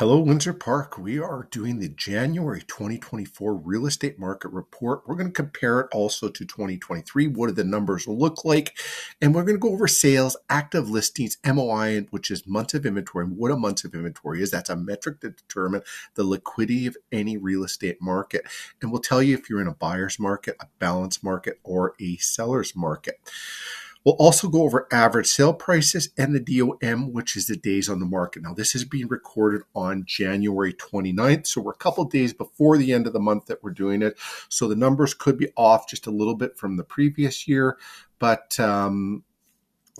Hello, Windsor Park. We are doing the January 2024 real estate market report. We're going to compare it also to 2023. What do the numbers look like? And we're going to go over sales, active listings, MOI, which is months of inventory, and what a month of inventory is. That's a metric to determine the liquidity of any real estate market. And we'll tell you if you're in a buyer's market, a balanced market, or a seller's market. We'll also go over average sale prices and the DOM, which is the days on the market. Now, this is being recorded on January 29th. So we're a couple days before the end of the month that we're doing it. So the numbers could be off just a little bit from the previous year, but um,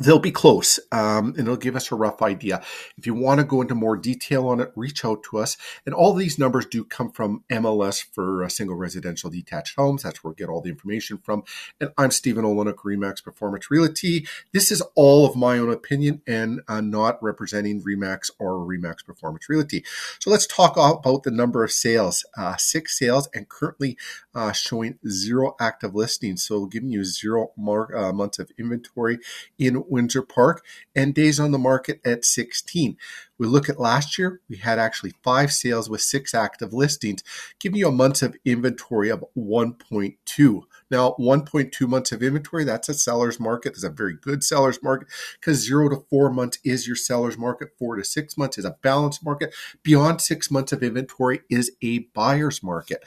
they'll be close um, and it'll give us a rough idea. If you want to go into more detail on it, reach out to us. And all these numbers do come from MLS for uh, single residential detached homes. That's where we get all the information from. And I'm Stephen Olyniuk, Remax Performance Realty. This is all of my own opinion and uh, not representing Remax or Remax Performance Realty. So let's talk about the number of sales. Uh, six sales and currently uh, showing zero active listings. So giving you zero mar- uh, months of inventory in Windsor Park and days on the market at 16. We look at last year, we had actually five sales with six active listings, giving you a months of inventory of 1.2. Now, 1.2 months of inventory, that's a seller's market. It's a very good seller's market because zero to four months is your seller's market. Four to six months is a balanced market. Beyond six months of inventory is a buyer's market.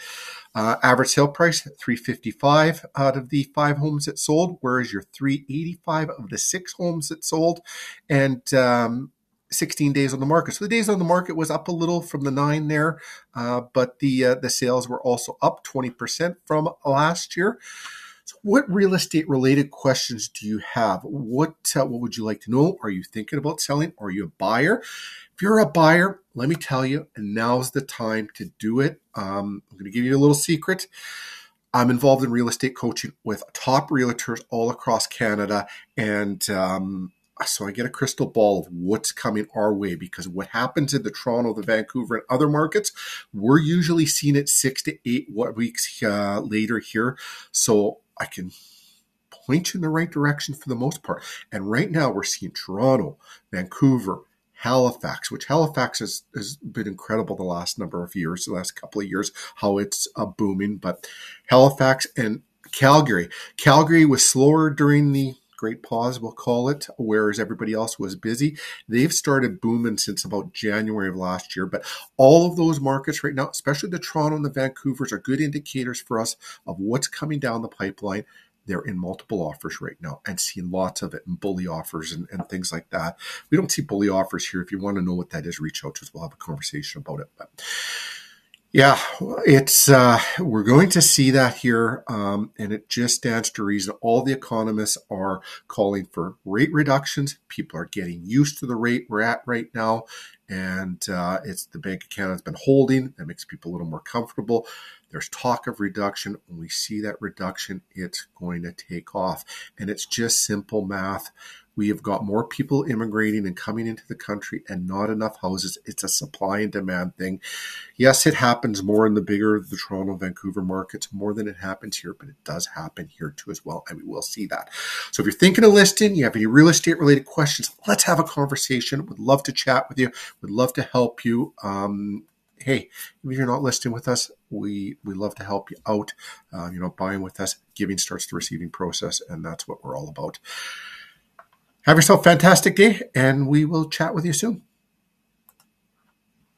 Uh, average sale price 355 out of the five homes that sold, whereas your 385 of the six homes that sold, and um, 16 days on the market. So the days on the market was up a little from the nine there, uh, but the uh, the sales were also up 20% from last year. So what real estate related questions do you have? What uh, what would you like to know? Are you thinking about selling? Are you a buyer? If you're a buyer, let me tell you, and now's the time to do it. Um, I'm going to give you a little secret. I'm involved in real estate coaching with top realtors all across Canada, and um, so I get a crystal ball of what's coming our way because what happens in the Toronto, the Vancouver, and other markets, we're usually seeing it six to eight weeks uh, later here. So I can point you in the right direction for the most part. And right now we're seeing Toronto, Vancouver, Halifax, which Halifax has, has been incredible the last number of years, the last couple of years, how it's uh, booming. But Halifax and Calgary. Calgary was slower during the great pause, we'll call it, whereas everybody else was busy. They've started booming since about January of last year. But all of those markets right now, especially the Toronto and the Vancouvers, are good indicators for us of what's coming down the pipeline they're in multiple offers right now and seeing lots of it and bully offers and, and things like that. We don't see bully offers here. If you want to know what that is, reach out to us. We'll have a conversation about it. But yeah, it's uh, we're going to see that here, um, and it just stands to reason. All the economists are calling for rate reductions. People are getting used to the rate we're at right now, and uh, it's the Bank of Canada's been holding. That makes people a little more comfortable. There's talk of reduction. When we see that reduction, it's going to take off, and it's just simple math. We have got more people immigrating and coming into the country and not enough houses. It's a supply and demand thing. Yes, it happens more in the bigger, the Toronto, Vancouver markets more than it happens here, but it does happen here too as well. And we will see that. So if you're thinking of listing, you have any real estate related questions, let's have a conversation. Would love to chat with you. Would love to help you. Um, hey, if you're not listing with us, we we love to help you out. Uh, you know, buying with us, giving starts the receiving process, and that's what we're all about. Have yourself a fantastic day, and we will chat with you soon.